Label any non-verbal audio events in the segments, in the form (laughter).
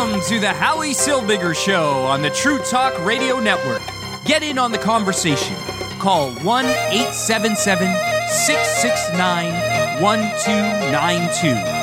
Welcome to the Howie Silbiger Show on the True Talk Radio Network. Get in on the conversation. Call 1 877 669 1292.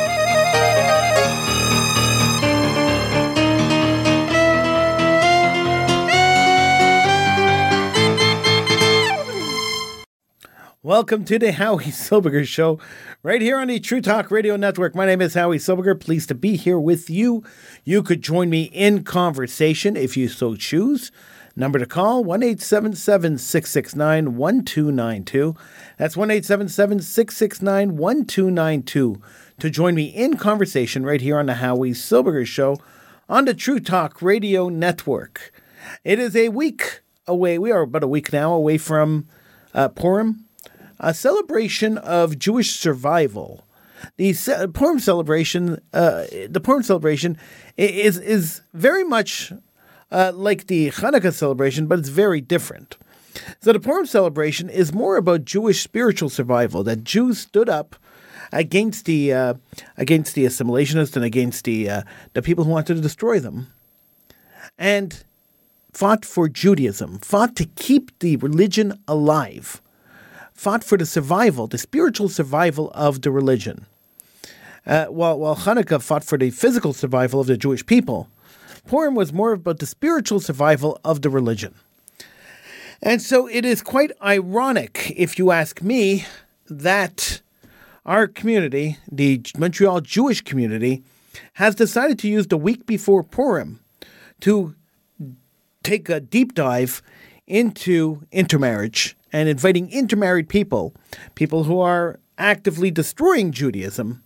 Welcome to the Howie Silberger Show, right here on the True Talk Radio Network. My name is Howie Silberger. Pleased to be here with you. You could join me in conversation if you so choose. Number to call 1 877 669 1292. That's 1 877 669 1292 to join me in conversation right here on the Howie Silberger Show on the True Talk Radio Network. It is a week away. We are about a week now away from uh, Purim, a celebration of Jewish survival. The ce- Purim celebration, uh, the Purim celebration, is is very much uh, like the Hanukkah celebration, but it's very different. So the Purim celebration is more about Jewish spiritual survival. That Jews stood up against the uh, against the assimilationists and against the uh, the people who wanted to destroy them, and fought for Judaism, fought to keep the religion alive fought for the survival, the spiritual survival of the religion. Uh, while, while Hanukkah fought for the physical survival of the Jewish people, Purim was more about the spiritual survival of the religion. And so it is quite ironic, if you ask me, that our community, the Montreal Jewish community, has decided to use the week before Purim to take a deep dive into intermarriage and inviting intermarried people, people who are actively destroying Judaism,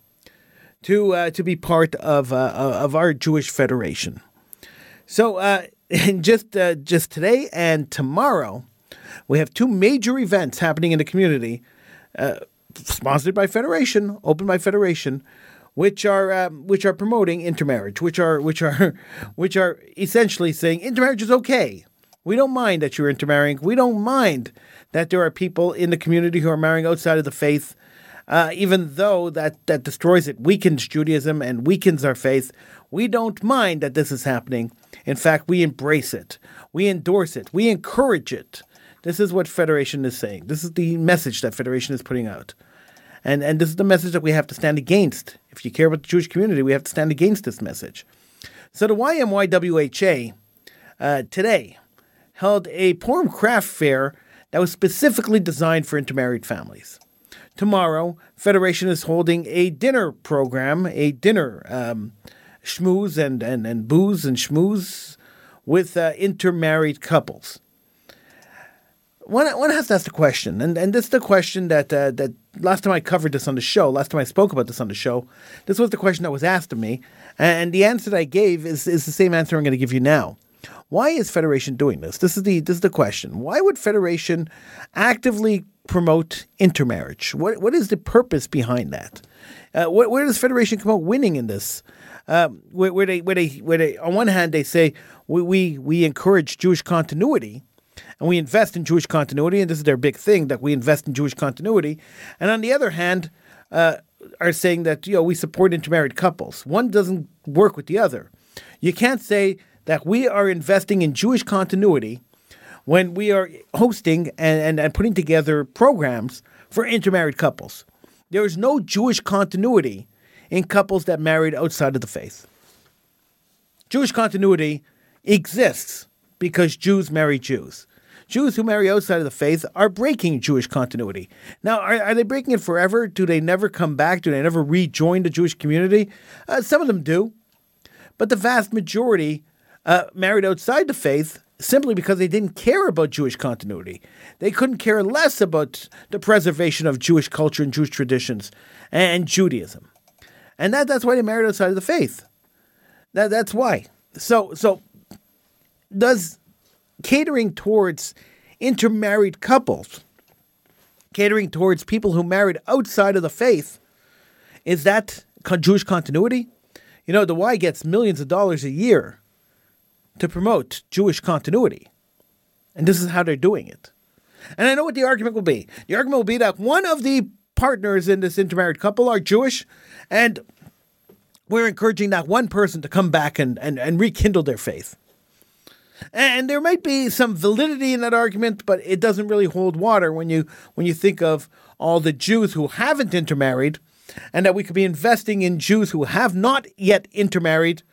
to uh, to be part of uh, of our Jewish Federation. So, uh, (laughs) just uh, just today and tomorrow, we have two major events happening in the community, uh, sponsored by Federation, open by Federation, which are um, which are promoting intermarriage, which are which are (laughs) which are essentially saying intermarriage is okay. We don't mind that you're intermarrying. We don't mind that there are people in the community who are marrying outside of the faith, uh, even though that, that destroys it, weakens Judaism and weakens our faith. We don't mind that this is happening. In fact, we embrace it, we endorse it, we encourage it. This is what Federation is saying. This is the message that Federation is putting out. And, and this is the message that we have to stand against. If you care about the Jewish community, we have to stand against this message. So the YMYWHA uh, today held a Purim craft fair that was specifically designed for intermarried families. Tomorrow, Federation is holding a dinner program, a dinner um, schmooze and, and, and booze and schmooze with uh, intermarried couples. One, one has to ask the question, and, and this is the question that uh, that last time I covered this on the show, last time I spoke about this on the show, this was the question that was asked of me, and the answer that I gave is, is the same answer I'm going to give you now. Why is Federation doing this? This is the this is the question. Why would Federation actively promote intermarriage? What what is the purpose behind that? Uh, where, where does Federation come out winning in this? Um, where, where they where they where they on one hand they say we, we we encourage Jewish continuity and we invest in Jewish continuity, and this is their big thing that we invest in Jewish continuity, and on the other hand. Uh, are saying that you know we support intermarried couples. One doesn't work with the other. You can't say that we are investing in Jewish continuity when we are hosting and, and, and putting together programs for intermarried couples. There is no Jewish continuity in couples that married outside of the faith. Jewish continuity exists because Jews marry Jews. Jews who marry outside of the faith are breaking Jewish continuity. Now, are, are they breaking it forever? Do they never come back? Do they never rejoin the Jewish community? Uh, some of them do. But the vast majority uh, married outside the faith simply because they didn't care about Jewish continuity. They couldn't care less about the preservation of Jewish culture and Jewish traditions and, Judaism. And that, that's why they married outside of the faith. That, that's why. So, so does catering towards intermarried couples, catering towards people who married outside of the faith, is that Jewish continuity? You know, the Y gets millions of dollars a year to promote Jewish continuity. And this is how they're doing it. And I know what the argument will be. The argument will be that one of the partners in this intermarried couple are Jewish, and we're encouraging that one person to come back and, and, and rekindle their faith. And there might be some validity in that argument, but it doesn't really hold water when you when you think of all the Jews who haven't intermarried, and that we could be investing in Jews who have not yet intermarried,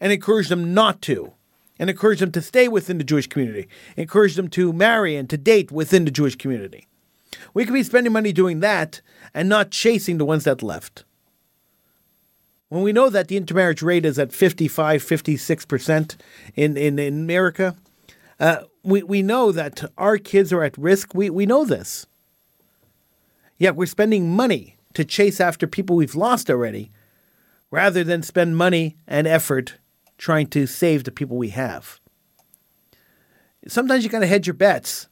and encourage them not to, and encourage them to stay within the Jewish community, encourage them to marry and to date within the Jewish community. We could be spending money doing that and not chasing the ones that left. When we know that the intermarriage rate is at 55, 56% in, in, in America, uh, we, we know that our kids are at risk. We, we know this. Yet we're spending money to chase after people we've lost already rather than spend money and effort trying to save the people we have. Sometimes you got to hedge your bets.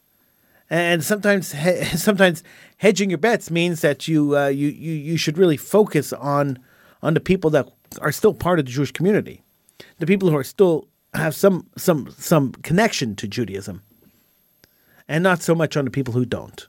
And sometimes, (laughs) sometimes hedging your bets means that you, uh, you, you, you should really focus on on the people that are still part of the Jewish community, the people who are still have some some some connection to Judaism, and not so much on the people who don't.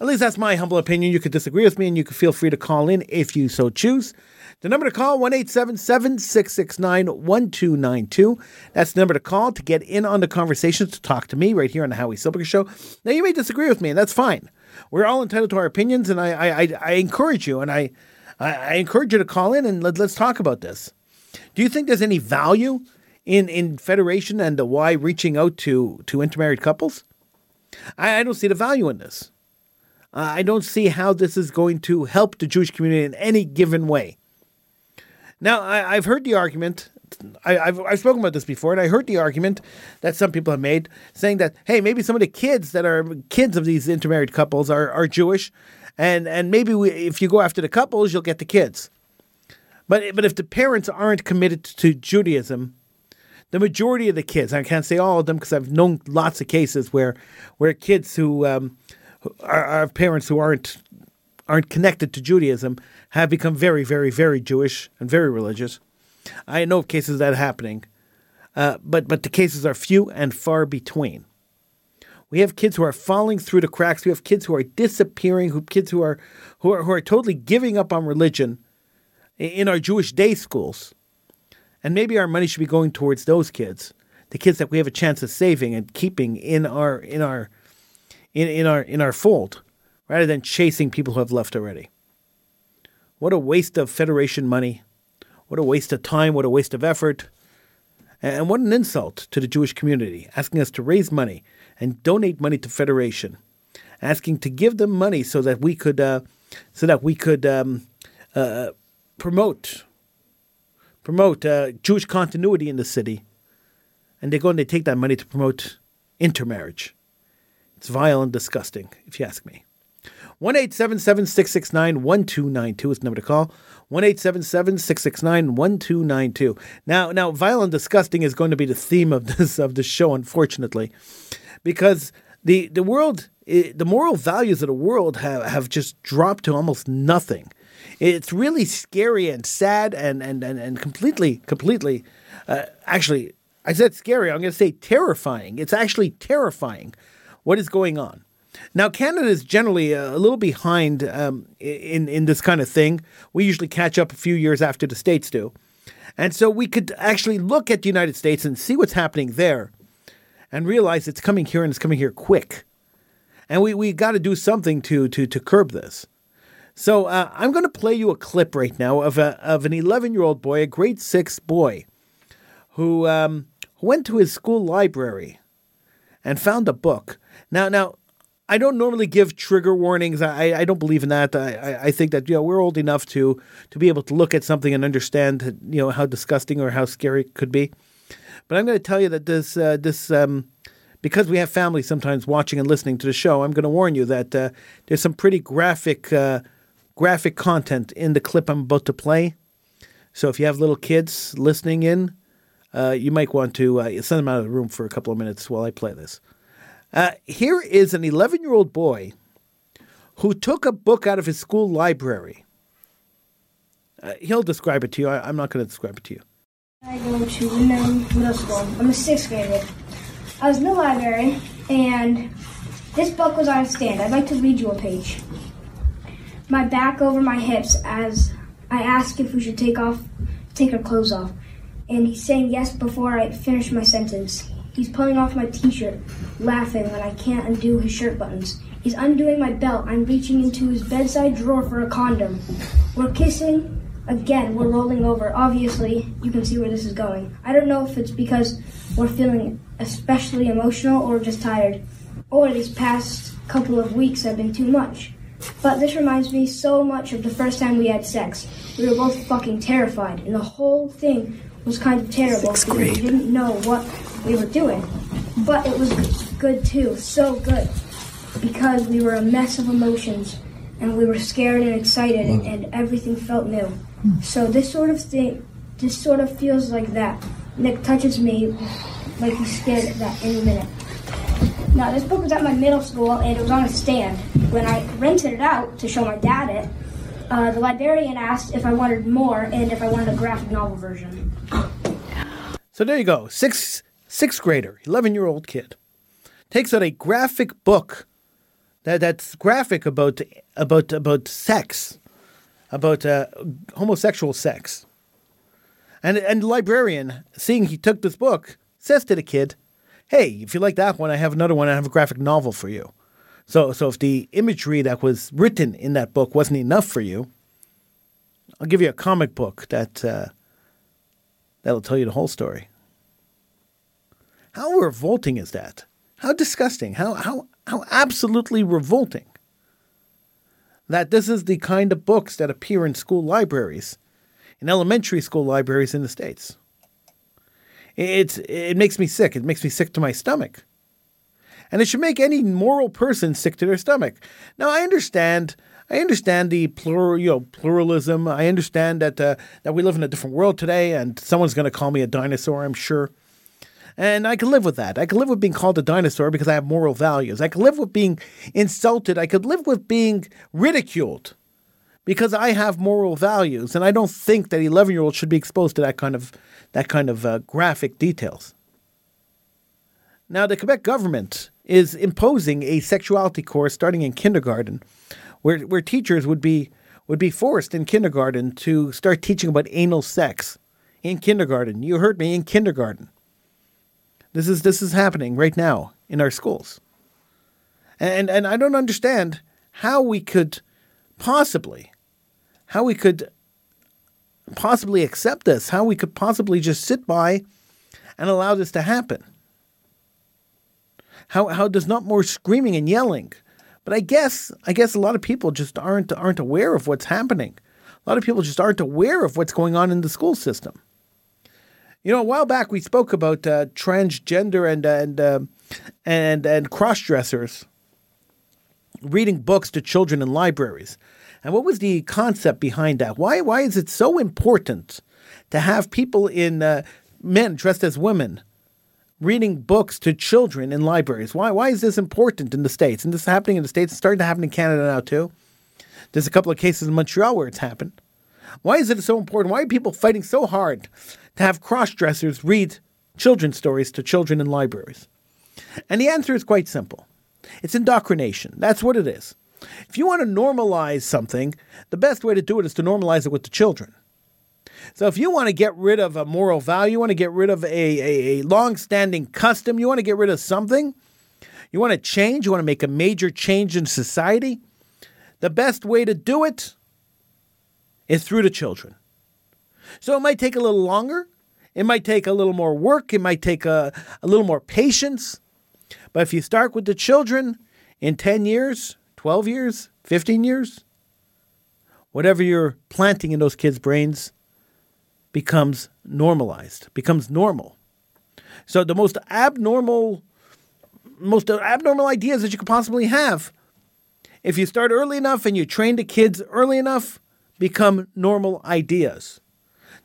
At least that's my humble opinion. You could disagree with me, and you can feel free to call in if you so choose. The number to call, 1-877-669-1292. That's the number to call to get in on the conversation, to talk to me right here on the Howie Silberger Show. Now, you may disagree with me, and that's fine. We're all entitled to our opinions, and I, I, I, I encourage you, and I, I, I encourage you to call in and let, let's talk about this. Do you think there's any value in, in federation and the Y reaching out to, to intermarried couples? I, I don't see the value in this. Uh, I don't see how this is going to help the Jewish community in any given way. Now, I, have heard the argument. I, have I've spoken about this before, and I heard the argument that some people have made, saying that hey, maybe some of the kids that are kids of these intermarried couples are, are Jewish, and and maybe we, if you go after the couples, you'll get the kids. But but if the parents aren't committed to Judaism, the majority of the kids, I can't say all of them because I've known lots of cases where where kids who, um, are, are parents who aren't aren't connected to Judaism have become very very very Jewish and very religious. I know of cases of that happening, uh, but but the cases are few and far between. We have kids who are falling through the cracks. We have kids who are disappearing. Who kids who are who are who are totally giving up on religion in our Jewish day schools. And maybe our money should be going towards those kids, the kids that we have a chance of saving and keeping in our in our in, in our in our fold, rather than chasing people who have left already. What a waste of federation money. What a waste of time. What a waste of effort. And what an insult to the Jewish community, asking us to raise money and donate money to Federation, asking to give them money so that we could, uh, so that we could um, uh, promote, promote uh, Jewish continuity in the city, and they go and they take that money to promote intermarriage. It's vile and disgusting, if you ask me. One eight seven seven six six nine one two nine two is the number to call. one 669 1292 Now, now, vile and disgusting is going to be the theme of (laughs) this of the show, unfortunately because the the world the moral values of the world have, have just dropped to almost nothing. It's really scary and sad and and and, and completely completely uh, actually I said scary. I'm going to say terrifying. It's actually terrifying what is going on. Now, Canada is generally a little behind um, in in this kind of thing. We usually catch up a few years after the states do, and so we could actually look at the United States and see what's happening there and realize it's coming here and it's coming here quick. And we, we got to do something to, to, to curb this. So uh, I'm going to play you a clip right now of, a, of an 11 year old boy, a grade six boy, who um, went to his school library and found a book. Now, now, I don't normally give trigger warnings. I, I don't believe in that. I, I think that you know we're old enough to to be able to look at something and understand you know how disgusting or how scary it could be. But I'm going to tell you that this uh, this um, because we have families sometimes watching and listening to the show. I'm going to warn you that uh, there's some pretty graphic uh, graphic content in the clip I'm about to play. So if you have little kids listening in, uh, you might want to uh, send them out of the room for a couple of minutes while I play this. Uh, here is an 11 year old boy who took a book out of his school library. he'll describe it to you. I, I'm not going to describe it to you. I go to Middle School. I'm a sixth grader. I was in the library, and this book was on a stand. I'd like to read you a page. My back over my hips as I ask if we should take off, take our clothes off, and he's saying yes before I finish my sentence. He's pulling off my t-shirt, laughing when I can't undo his shirt buttons. He's undoing my belt. I'm reaching into his bedside drawer for a condom. We're kissing. Again, we're rolling over. Obviously, you can see where this is going. I don't know if it's because we're feeling especially emotional or just tired, or these past couple of weeks have been too much. But this reminds me so much of the first time we had sex. We were both fucking terrified, and the whole thing was kind of terrible Sixth because we didn't know what we were doing. But it was good too, so good, because we were a mess of emotions, and we were scared and excited, and, and everything felt new. So this sort of thing, this sort of feels like that. Nick touches me like he's scared at that any minute. Now, this book was at my middle school and it was on a stand. When I rented it out to show my dad it, uh, the librarian asked if I wanted more and if I wanted a graphic novel version. So there you go. Six sixth grader, eleven year old kid, takes out a graphic book that that's graphic about about about sex, about uh, homosexual sex. And and the librarian, seeing he took this book, says to the kid, "Hey, if you like that one, I have another one. I have a graphic novel for you." So so if the imagery that was written in that book wasn't enough for you, I'll give you a comic book that uh, that'll tell you the whole story. How revolting is that? How disgusting. How, how, how absolutely revolting that this is the kind of books that appear in school libraries, in elementary school libraries in the States. It's, it makes me sick. It makes me sick to my stomach. And it should make any moral person sick to their stomach. Now, I understand. I understand the plural, you know, pluralism. I understand that uh, that we live in a different world today, and someone's going to call me a dinosaur. I'm sure. And I can live with that. I can live with being called a dinosaur because I have moral values. I can live with being insulted. I could live with being ridiculed because I have moral values, and I don't think that 11 year olds should be exposed to that kind of that kind of uh, graphic details. Now, the Quebec government is imposing a sexuality course starting in kindergarten, where where teachers would be would be forced in kindergarten to start teaching about anal sex in kindergarten. You heard me in kindergarten. This is this is happening right now in our schools. And and I don't understand how we could possibly how we could possibly accept this, how we could possibly just sit by and allow this to happen. How how there's not more screaming and yelling. But I guess I guess a lot of people just aren't aren't aware of what's happening. A lot of people just aren't aware of what's going on in the school system. You know, a while back we spoke about uh, transgender and and uh, and and cross dressers reading books to children in libraries. And what was the concept behind that? Why why is it so important to have people in uh, men dressed as women reading books to children in libraries? Why why is this important in the states? And this is happening in the states. It's starting to happen in Canada now too. There's a couple of cases in Montreal where it's happened. Why is it so important? Why are people fighting so hard to have cross dressers read children's stories to children in libraries? And the answer is quite simple it's indoctrination. That's what it is. If you want to normalize something, the best way to do it is to normalize it with the children. So if you want to get rid of a moral value, you want to get rid of a, a, a long standing custom, you want to get rid of something, you want to change, you want to make a major change in society, the best way to do it is through the children. So it might take a little longer. It might take a little more work. It might take a, a little more patience. But if you start with the children in 10 years, 12 years, 15 years, whatever you're planting in those kids' brains becomes normalized, becomes normal. So the most abnormal, most abnormal ideas that you could possibly have, if you start early enough and you train the kids early enough, become normal ideas.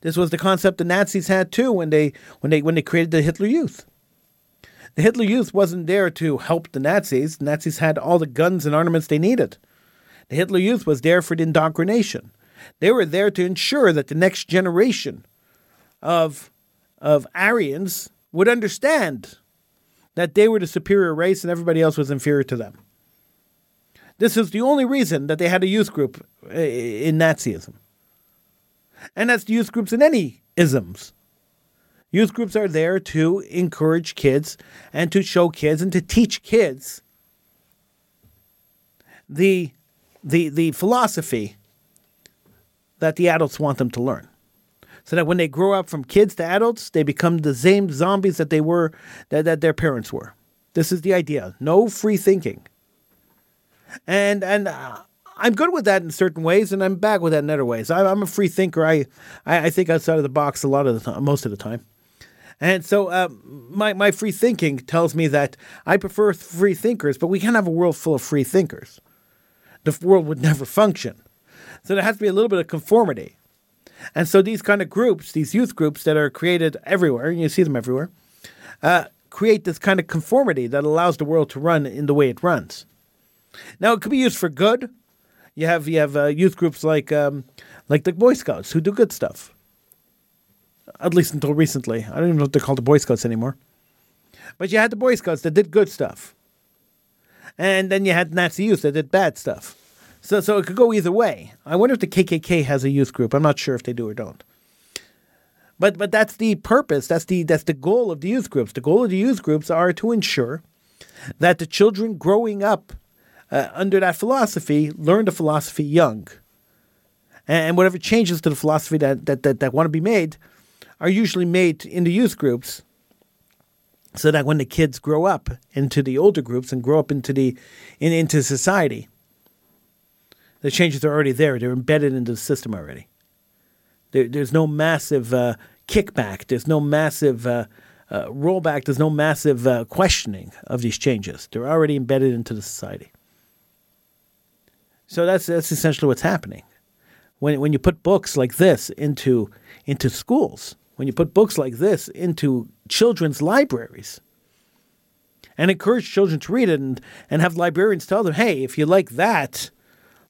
This was the concept the Nazis had too when they when they when they created the Hitler Youth. The Hitler Youth wasn't there to help the Nazis. The Nazis had all the guns and armaments they needed. The Hitler Youth was there for the indoctrination. They were there to ensure that the next generation of of Aryans would understand that they were the superior race and everybody else was inferior to them. This is the only reason that they had a youth group uh, in Nazism. And that's youth groups in any isms. Youth groups are there to encourage kids and to show kids and to teach kids the, the, the philosophy that the adults want them to learn. So that when they grow up from kids to adults, they become the same zombies that they were, that, that their parents were. This is the idea. No free thinking. And, and, uh, I'm good with that in certain ways, and I'm bad with that in other ways. I, am a free thinker. I, I, I think outside of the box a lot of the time, most of the time. And so uh, my, my free thinking tells me that I prefer free thinkers, but we can't have a world full of free thinkers. The world would (laughs) never function. So there has to be a little bit of conformity. And so these kind of groups, these youth groups that are created everywhere, you see them everywhere, uh, create this kind of conformity that allows the world to run in the way it runs. Now, it could be used for good. You have you have uh, youth groups like um, like the Boy Scouts who do good stuff at least until recently. I don't even know if they're called the Boy Scouts anymore. But you had the Boy Scouts that did good stuff. And then you had Nazi youth that did bad stuff. So, so it could go either way. I wonder if the KKK has a youth group. I'm not sure if they do or don't. But, but that's the purpose. That's the, that's the goal of the youth groups. The goal of the youth groups are to ensure that the children growing up uh, under that philosophy learn the philosophy young. And whatever changes to the philosophy that, that, that, that want to be made, are usually made in the youth groups so that when the kids grow up into the older groups and grow up into the in, into society the changes are already there. They're embedded into the system already. There, there's no massive uh, kickback. There's no massive uh, uh, rollback. There's no massive uh, questioning of these changes. They're already embedded into the society so that's that's essentially what's happening when when you put books like this into into schools when you put books like this into children's libraries and encourage children to read it and, and have librarians tell them, hey, if you like that,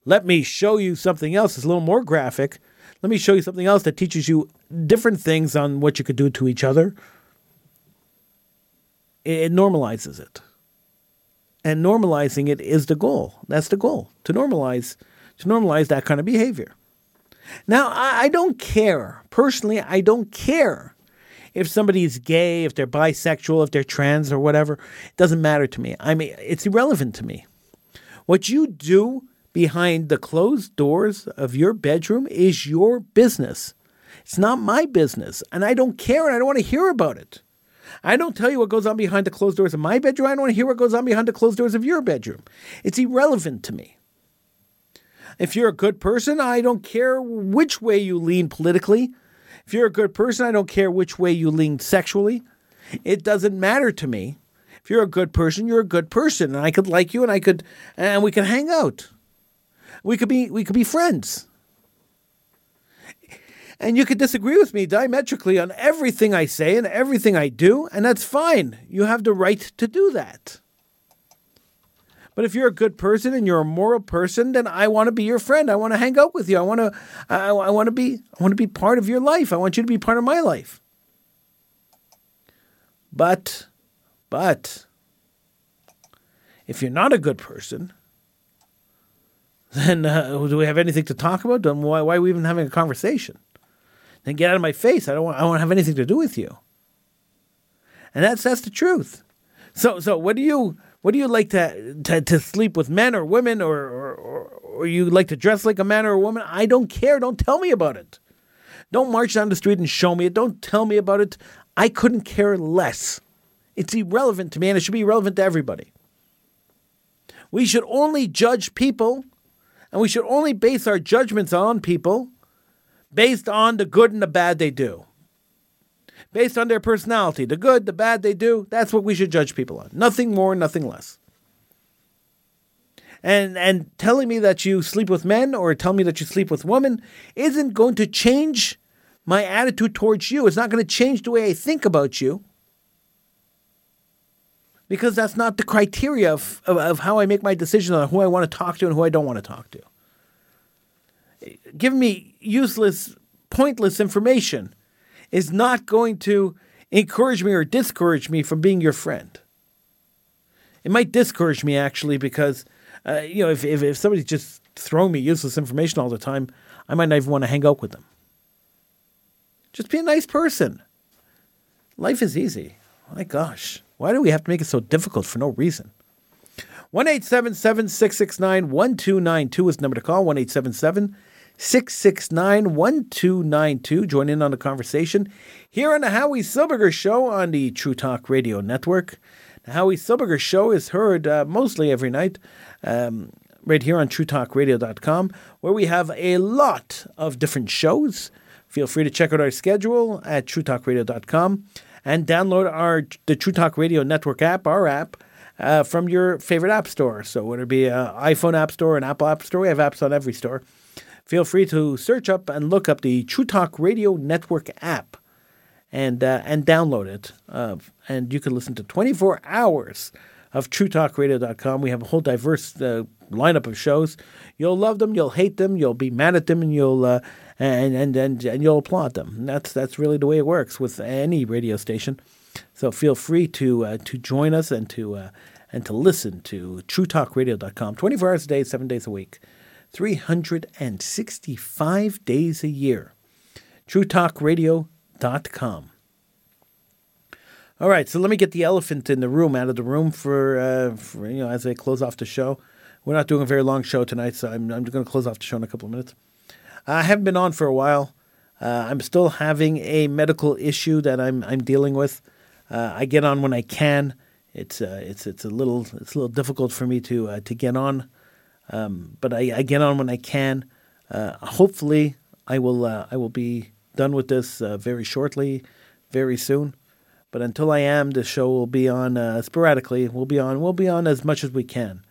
let me show you something else that's a little more graphic. Let me show you something else that teaches you different things on what you could do to each other. It, it normalizes it. And normalizing it is the goal. That's the goal. To normalize to normalize that kind of behavior. Now, I don't care. Personally, I don't care if somebody is gay, if they're bisexual, if they're trans or whatever. It doesn't matter to me. I mean, it's irrelevant to me. What you do behind the closed doors of your bedroom is your business. It's not my business. And I don't care and I don't want to hear about it. I don't tell you what goes on behind the closed doors of my bedroom. I don't want to hear what goes on behind the closed doors of your bedroom. It's irrelevant to me. If you're a good person, I don't care which way you lean politically. If you're a good person, I don't care which way you lean sexually. It doesn't matter to me. If you're a good person, you're a good person, and I could like you, and I could, and we could hang out. We could be, we could be friends. And you could disagree with me diametrically on everything I say and everything I do, and that's fine. You have the right to do that. But if you're a good person and you're a moral person, then I want to be your friend. I want to hang out with you. I want to I, I want to be I want to be part of your life. I want you to be part of my life. But but if you're not a good person, then uh, do we have anything to talk about? Then why, why are we even having a conversation? Then get out of my face. I don't want I don't have anything to do with you. And that's that's the truth. So so what do you what do you like to, to, to sleep with men or women or, or, or, or you like to dress like a man or a woman? I don't care. Don't tell me about it. Don't march down the street and show me it. Don't tell me about it. I couldn't care less. It's irrelevant to me and it should be irrelevant to everybody. We should only judge people and we should only base our judgments on people based on the good and the bad they do based on their personality. The good, the bad they do, that's what we should judge people on. Nothing more, nothing less. And and telling me that you sleep with men or tell me that you sleep with women isn't going to change my attitude towards you. It's not going to change the way I think about you. Because that's not the criteria of, of, of how I make my decision on who I want to talk to and who I don't want to talk to. Giving me useless, pointless information is not going to encourage me or discourage me from being your friend. It might discourage me actually because, uh, you know, if, if, if somebody's just throwing me useless information all the time, I might not even want to hang out with them. Just be a nice person. Life is easy. My gosh, why do we have to make it so difficult for no reason? 1 669 1292 is the number to call. 1 669 1292. Join in on the conversation here on the Howie Silberger Show on the True Talk Radio Network. The Howie Silberger Show is heard uh, mostly every night um, right here on TrueTalkRadio.com, where we have a lot of different shows. Feel free to check out our schedule at TrueTalkRadio.com and download our the True Talk Radio Network app, our app, uh, from your favorite app store. So whether it be an iPhone app store, an Apple app store, we have apps on every store feel free to search up and look up the True Talk Radio Network app and uh, and download it. Uh, and you can listen to 24 hours of TrueTalkRadio.com. We have a whole diverse uh, lineup of shows. You'll love them, you'll hate them, you'll be mad at them, and you'll uh, and, and and and you'll applaud them. And that's that's really the way it works with any radio station. So feel free to uh, to join us and to uh, and to listen to TrueTalkRadio.com 24 hours a day, seven days a week. 365 days a year. TrueTalkRadio.com. All right, so let me get the elephant in the room out of the room for, uh, for you know as I close off the show. We're not doing a very long show tonight, so I'm, I'm going to close off the show in a couple of minutes. I haven't been on for a while. Uh, I'm still having a medical issue that I'm I'm dealing with. Uh, I get on when I can. It's uh, it's it's a little it's a little difficult for me to uh, to get on um, but I, I, get on when I can. Uh, hopefully, I will uh, I will be done with this uh, very shortly, very soon. But until I am, the show will be on uh, sporadically. We'll be on. We'll be on as much as we can.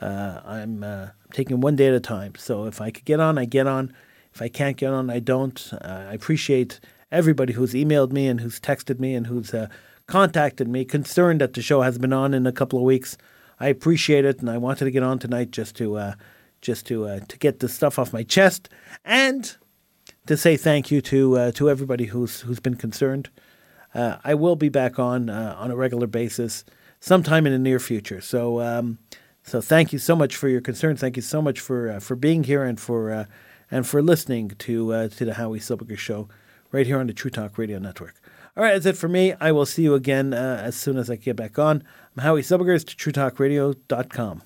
Uh, I'm uh, taking one day at a time. So if I could get on, I get on. If I can't get on, I don't. I appreciate everybody who's emailed me and who's texted me and who's contacted me, concerned that the show has been on in a couple of weeks. I appreciate it, and I wanted to get on tonight just to uh, just to uh, to get this stuff off my chest and to say thank you to uh, to everybody who's who's been concerned. Uh, I will be back on uh, on a regular basis sometime in the near future. So um, so thank you so much for your concern. Thank you so much for for being here and for and for listening to to the Howie Silberger show right here on the True Talk Radio Network. All right, that's it for me. I will see you again uh, as soon as I get back on. I'm Howie Silbergers to TrueTalkRadio.com.